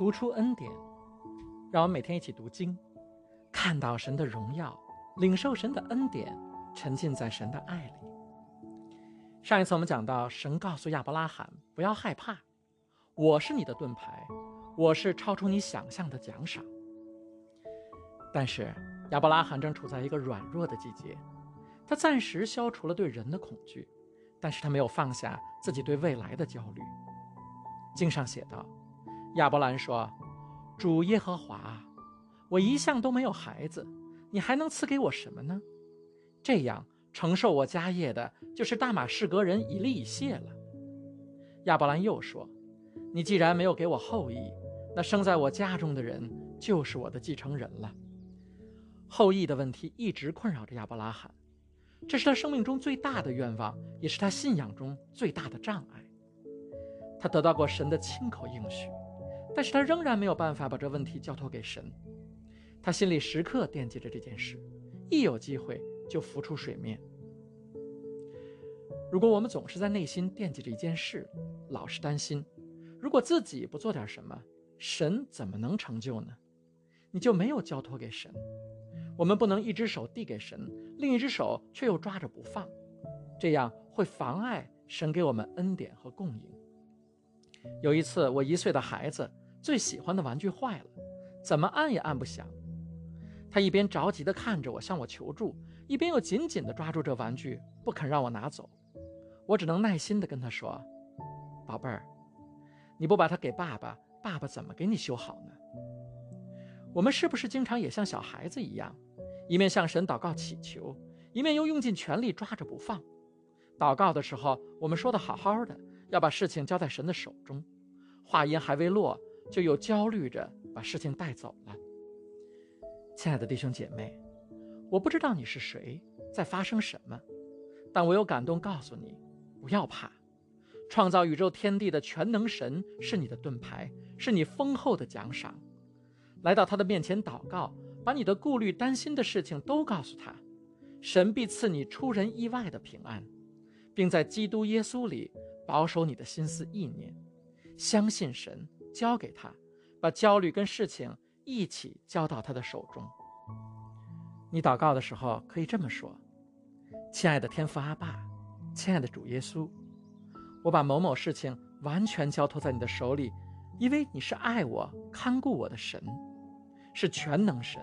读出恩典，让我们每天一起读经，看到神的荣耀，领受神的恩典，沉浸在神的爱里。上一次我们讲到，神告诉亚伯拉罕不要害怕，我是你的盾牌，我是超出你想象的奖赏。但是亚伯拉罕正处在一个软弱的季节，他暂时消除了对人的恐惧，但是他没有放下自己对未来的焦虑。经上写道。亚伯兰说：“主耶和华，我一向都没有孩子，你还能赐给我什么呢？这样承受我家业的，就是大马士革人以利以谢了。”亚伯兰又说：“你既然没有给我后裔，那生在我家中的人就是我的继承人了。”后裔的问题一直困扰着亚伯拉罕，这是他生命中最大的愿望，也是他信仰中最大的障碍。他得到过神的亲口应许。但是他仍然没有办法把这问题交托给神，他心里时刻惦记着这件事，一有机会就浮出水面。如果我们总是在内心惦记着一件事，老是担心，如果自己不做点什么，神怎么能成就呢？你就没有交托给神。我们不能一只手递给神，另一只手却又抓着不放，这样会妨碍神给我们恩典和供应。有一次，我一岁的孩子。最喜欢的玩具坏了，怎么按也按不响。他一边着急地看着我，向我求助，一边又紧紧地抓住这玩具，不肯让我拿走。我只能耐心地跟他说：“宝贝儿，你不把它给爸爸，爸爸怎么给你修好呢？”我们是不是经常也像小孩子一样，一面向神祷告祈求，一面又用尽全力抓着不放？祷告的时候，我们说的好好的，要把事情交在神的手中，话音还未落。就又焦虑着把事情带走了。亲爱的弟兄姐妹，我不知道你是谁，在发生什么，但我有感动告诉你，不要怕。创造宇宙天地的全能神是你的盾牌，是你丰厚的奖赏。来到他的面前祷告，把你的顾虑、担心的事情都告诉他，神必赐你出人意外的平安，并在基督耶稣里保守你的心思意念，相信神。交给他，把焦虑跟事情一起交到他的手中。你祷告的时候可以这么说：“亲爱的天父阿爸，亲爱的主耶稣，我把某某事情完全交托在你的手里，因为你是爱我、看顾我的神，是全能神。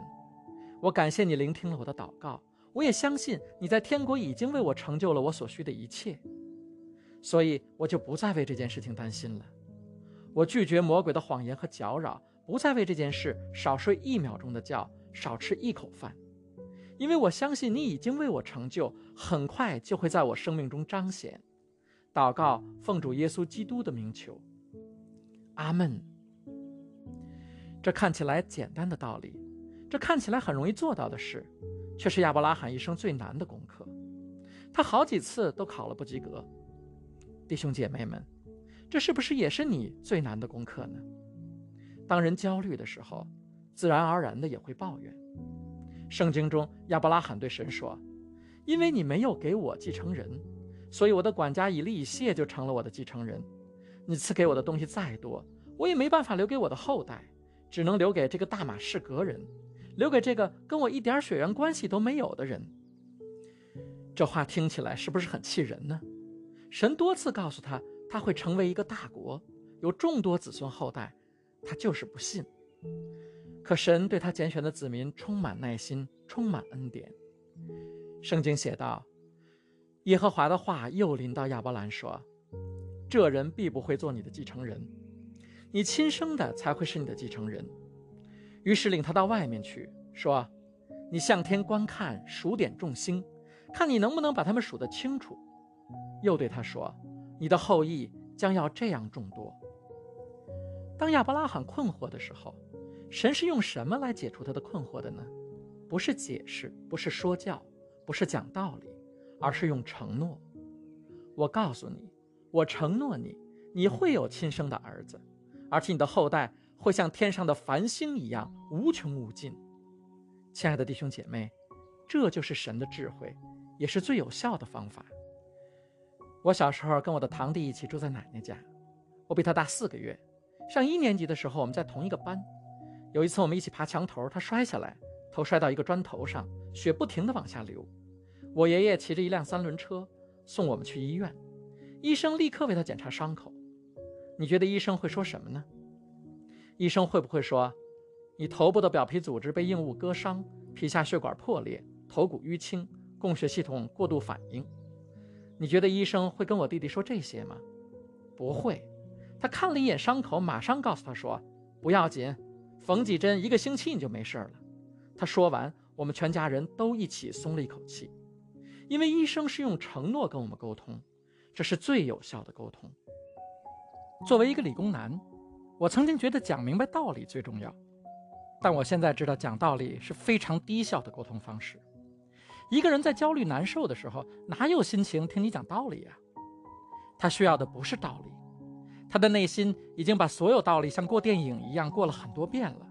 我感谢你聆听了我的祷告，我也相信你在天国已经为我成就了我所需的一切，所以我就不再为这件事情担心了。”我拒绝魔鬼的谎言和搅扰，不再为这件事少睡一秒钟的觉，少吃一口饭，因为我相信你已经为我成就，很快就会在我生命中彰显。祷告，奉主耶稣基督的名求，阿门。这看起来简单的道理，这看起来很容易做到的事，却是亚伯拉罕一生最难的功课。他好几次都考了不及格。弟兄姐妹们。这是不是也是你最难的功课呢？当人焦虑的时候，自然而然的也会抱怨。圣经中，亚伯拉罕对神说：“因为你没有给我继承人，所以我的管家以利以谢就成了我的继承人。你赐给我的东西再多，我也没办法留给我的后代，只能留给这个大马士革人，留给这个跟我一点血缘关系都没有的人。”这话听起来是不是很气人呢？神多次告诉他。他会成为一个大国，有众多子孙后代，他就是不信。可神对他拣选的子民充满耐心，充满恩典。圣经写道：“耶和华的话又临到亚伯兰说：‘这人必不会做你的继承人，你亲生的才会是你的继承人。’于是领他到外面去，说：‘你向天观看，数点众星，看你能不能把他们数得清楚。’又对他说。”你的后裔将要这样众多。当亚伯拉罕困惑的时候，神是用什么来解除他的困惑的呢？不是解释，不是说教，不是讲道理，而是用承诺。我告诉你，我承诺你，你会有亲生的儿子，而且你的后代会像天上的繁星一样无穷无尽。亲爱的弟兄姐妹，这就是神的智慧，也是最有效的方法。我小时候跟我的堂弟一起住在奶奶家，我比他大四个月，上一年级的时候，我们在同一个班。有一次我们一起爬墙头，他摔下来，头摔到一个砖头上，血不停地往下流。我爷爷骑着一辆三轮车送我们去医院，医生立刻为他检查伤口。你觉得医生会说什么呢？医生会不会说，你头部的表皮组织被硬物割伤，皮下血管破裂，头骨淤青，供血系统过度反应？你觉得医生会跟我弟弟说这些吗？不会。他看了一眼伤口，马上告诉他说：“不要紧，缝几针，一个星期你就没事了。”他说完，我们全家人都一起松了一口气，因为医生是用承诺跟我们沟通，这是最有效的沟通。作为一个理工男，我曾经觉得讲明白道理最重要，但我现在知道讲道理是非常低效的沟通方式。一个人在焦虑难受的时候，哪有心情听你讲道理呀？他需要的不是道理。他的内心已经把所有道理像过电影一样过了很多遍了。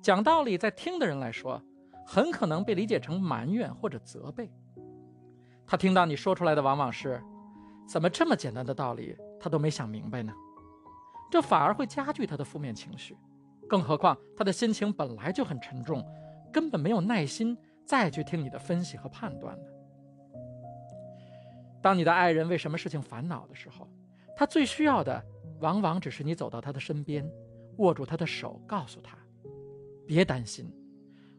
讲道理在听的人来说，很可能被理解成埋怨或者责备。他听到你说出来的往往是：“怎么这么简单的道理他都没想明白呢？”这反而会加剧他的负面情绪。更何况他的心情本来就很沉重，根本没有耐心再去听你的分析和判断了。当你的爱人为什么事情烦恼的时候，他最需要的，往往只是你走到他的身边，握住他的手，告诉他：“别担心，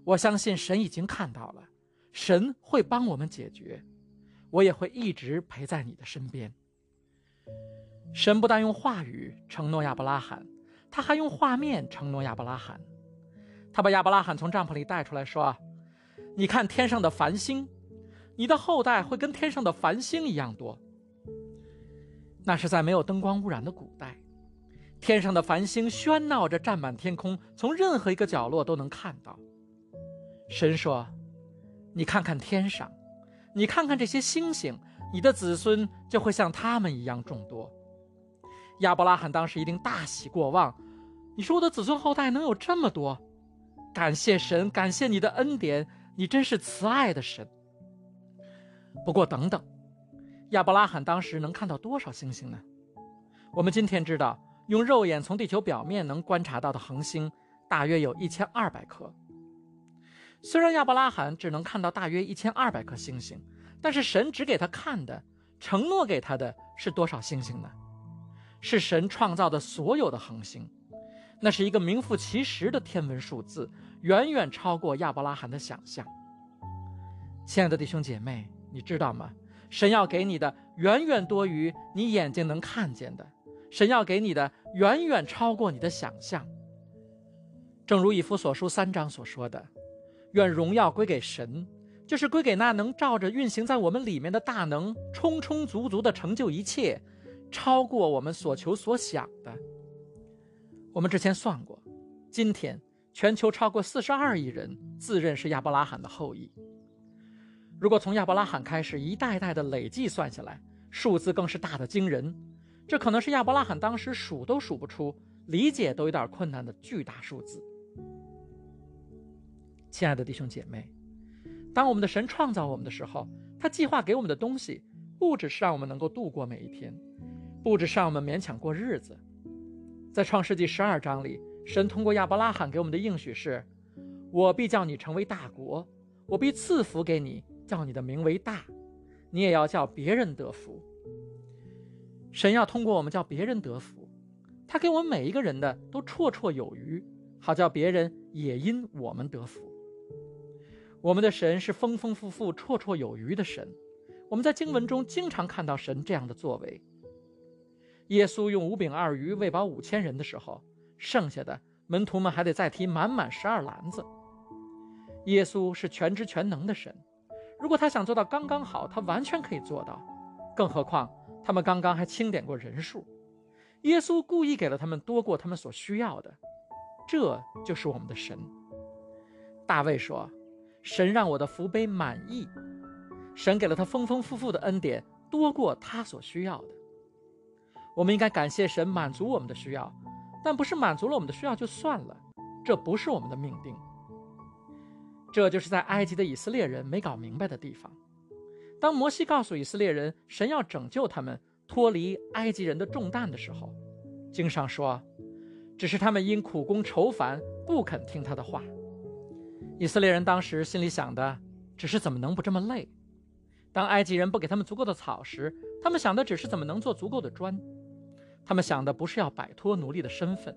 我相信神已经看到了，神会帮我们解决，我也会一直陪在你的身边。”神不但用话语承诺亚伯拉罕，他还用画面承诺亚伯拉罕。他把亚伯拉罕从帐篷里带出来，说：“你看天上的繁星，你的后代会跟天上的繁星一样多。”那是在没有灯光污染的古代，天上的繁星喧闹着占满天空，从任何一个角落都能看到。神说：“你看看天上，你看看这些星星，你的子孙就会像他们一样众多。”亚伯拉罕当时一定大喜过望。你说我的子孙后代能有这么多？感谢神，感谢你的恩典，你真是慈爱的神。不过等等。亚伯拉罕当时能看到多少星星呢？我们今天知道，用肉眼从地球表面能观察到的恒星大约有一千二百颗。虽然亚伯拉罕只能看到大约一千二百颗星星，但是神只给他看的，承诺给他的是多少星星呢？是神创造的所有的恒星，那是一个名副其实的天文数字，远远超过亚伯拉罕的想象。亲爱的弟兄姐妹，你知道吗？神要给你的远远多于你眼睛能看见的，神要给你的远远超过你的想象。正如以弗所书三章所说的：“愿荣耀归给神，就是归给那能照着运行在我们里面的大能，充充足足的成就一切，超过我们所求所想的。”我们之前算过，今天全球超过四十二亿人自认是亚伯拉罕的后裔。如果从亚伯拉罕开始一代代的累计算下来，数字更是大的惊人。这可能是亚伯拉罕当时数都数不出、理解都有点困难的巨大数字。亲爱的弟兄姐妹，当我们的神创造我们的时候，他计划给我们的东西，不只是让我们能够度过每一天，不只是让我们勉强过日子。在创世纪十二章里，神通过亚伯拉罕给我们的应许是：“我必叫你成为大国，我必赐福给你。”叫你的名为大，你也要叫别人得福。神要通过我们叫别人得福，他给我们每一个人的都绰绰有余，好叫别人也因我们得福。我们的神是丰丰富富、绰绰有余的神。我们在经文中经常看到神这样的作为。耶稣用五饼二鱼喂饱五千人的时候，剩下的门徒们还得再提满满十二篮子。耶稣是全知全能的神。如果他想做到刚刚好，他完全可以做到。更何况他们刚刚还清点过人数，耶稣故意给了他们多过他们所需要的，这就是我们的神。大卫说：“神让我的福杯满溢，神给了他丰丰富富的恩典，多过他所需要的。”我们应该感谢神满足我们的需要，但不是满足了我们的需要就算了，这不是我们的命定。这就是在埃及的以色列人没搞明白的地方。当摩西告诉以色列人，神要拯救他们脱离埃及人的重担的时候，经上说，只是他们因苦工愁烦，不肯听他的话。以色列人当时心里想的，只是怎么能不这么累；当埃及人不给他们足够的草时，他们想的只是怎么能做足够的砖。他们想的不是要摆脱奴隶的身份，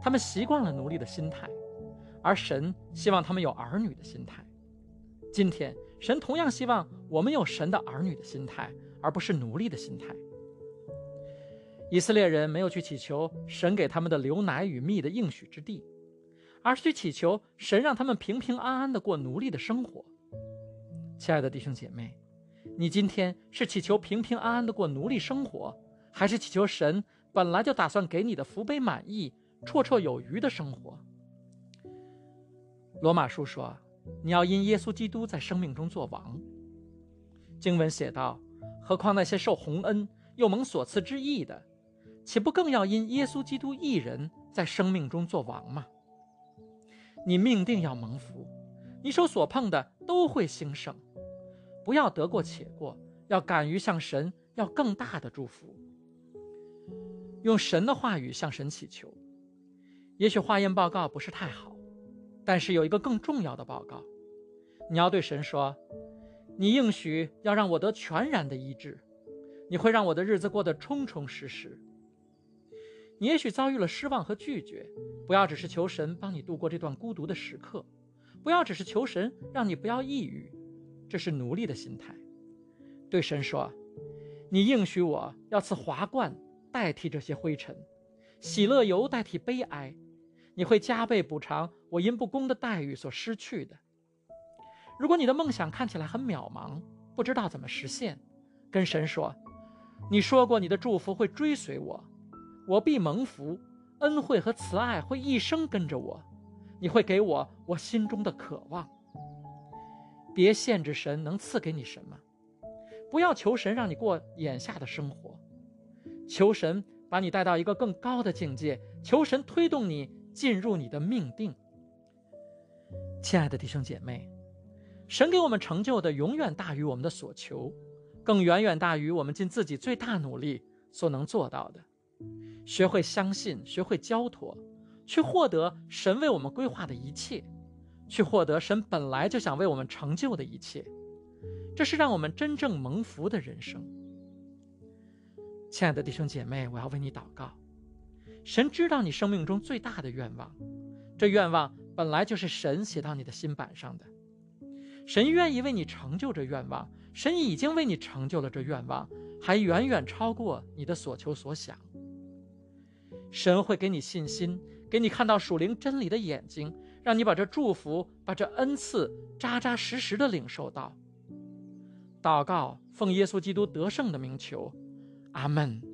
他们习惯了奴隶的心态，而神希望他们有儿女的心态。今天，神同样希望我们有神的儿女的心态，而不是奴隶的心态。以色列人没有去祈求神给他们的流奶与蜜的应许之地，而是去祈求神让他们平平安安的过奴隶的生活。亲爱的弟兄姐妹，你今天是祈求平平安安的过奴隶生活，还是祈求神本来就打算给你的福杯满溢、绰绰有余的生活？罗马书说：“你要因耶稣基督在生命中做王。”经文写道：“何况那些受洪恩又蒙所赐之义的。”岂不更要因耶稣基督一人在生命中做王吗？你命定要蒙福，你手所碰的都会兴盛。不要得过且过，要敢于向神要更大的祝福。用神的话语向神祈求。也许化验报告不是太好，但是有一个更重要的报告。你要对神说：“你应许要让我得全然的医治，你会让我的日子过得充充实实。”你也许遭遇了失望和拒绝，不要只是求神帮你度过这段孤独的时刻，不要只是求神让你不要抑郁，这是奴隶的心态。对神说：“你应许我要赐华冠代替这些灰尘，喜乐由代替悲哀，你会加倍补偿我因不公的待遇所失去的。”如果你的梦想看起来很渺茫，不知道怎么实现，跟神说：“你说过你的祝福会追随我。”我必蒙福，恩惠和慈爱会一生跟着我。你会给我我心中的渴望。别限制神能赐给你什么，不要求神让你过眼下的生活，求神把你带到一个更高的境界，求神推动你进入你的命定。亲爱的弟兄姐妹，神给我们成就的永远大于我们的所求，更远远大于我们尽自己最大努力所能做到的。学会相信，学会交托，去获得神为我们规划的一切，去获得神本来就想为我们成就的一切，这是让我们真正蒙福的人生。亲爱的弟兄姐妹，我要为你祷告。神知道你生命中最大的愿望，这愿望本来就是神写到你的心板上的。神愿意为你成就这愿望，神已经为你成就了这愿望，还远远超过你的所求所想。神会给你信心，给你看到属灵真理的眼睛，让你把这祝福、把这恩赐扎扎实实的领受到。祷告，奉耶稣基督得胜的名求，阿门。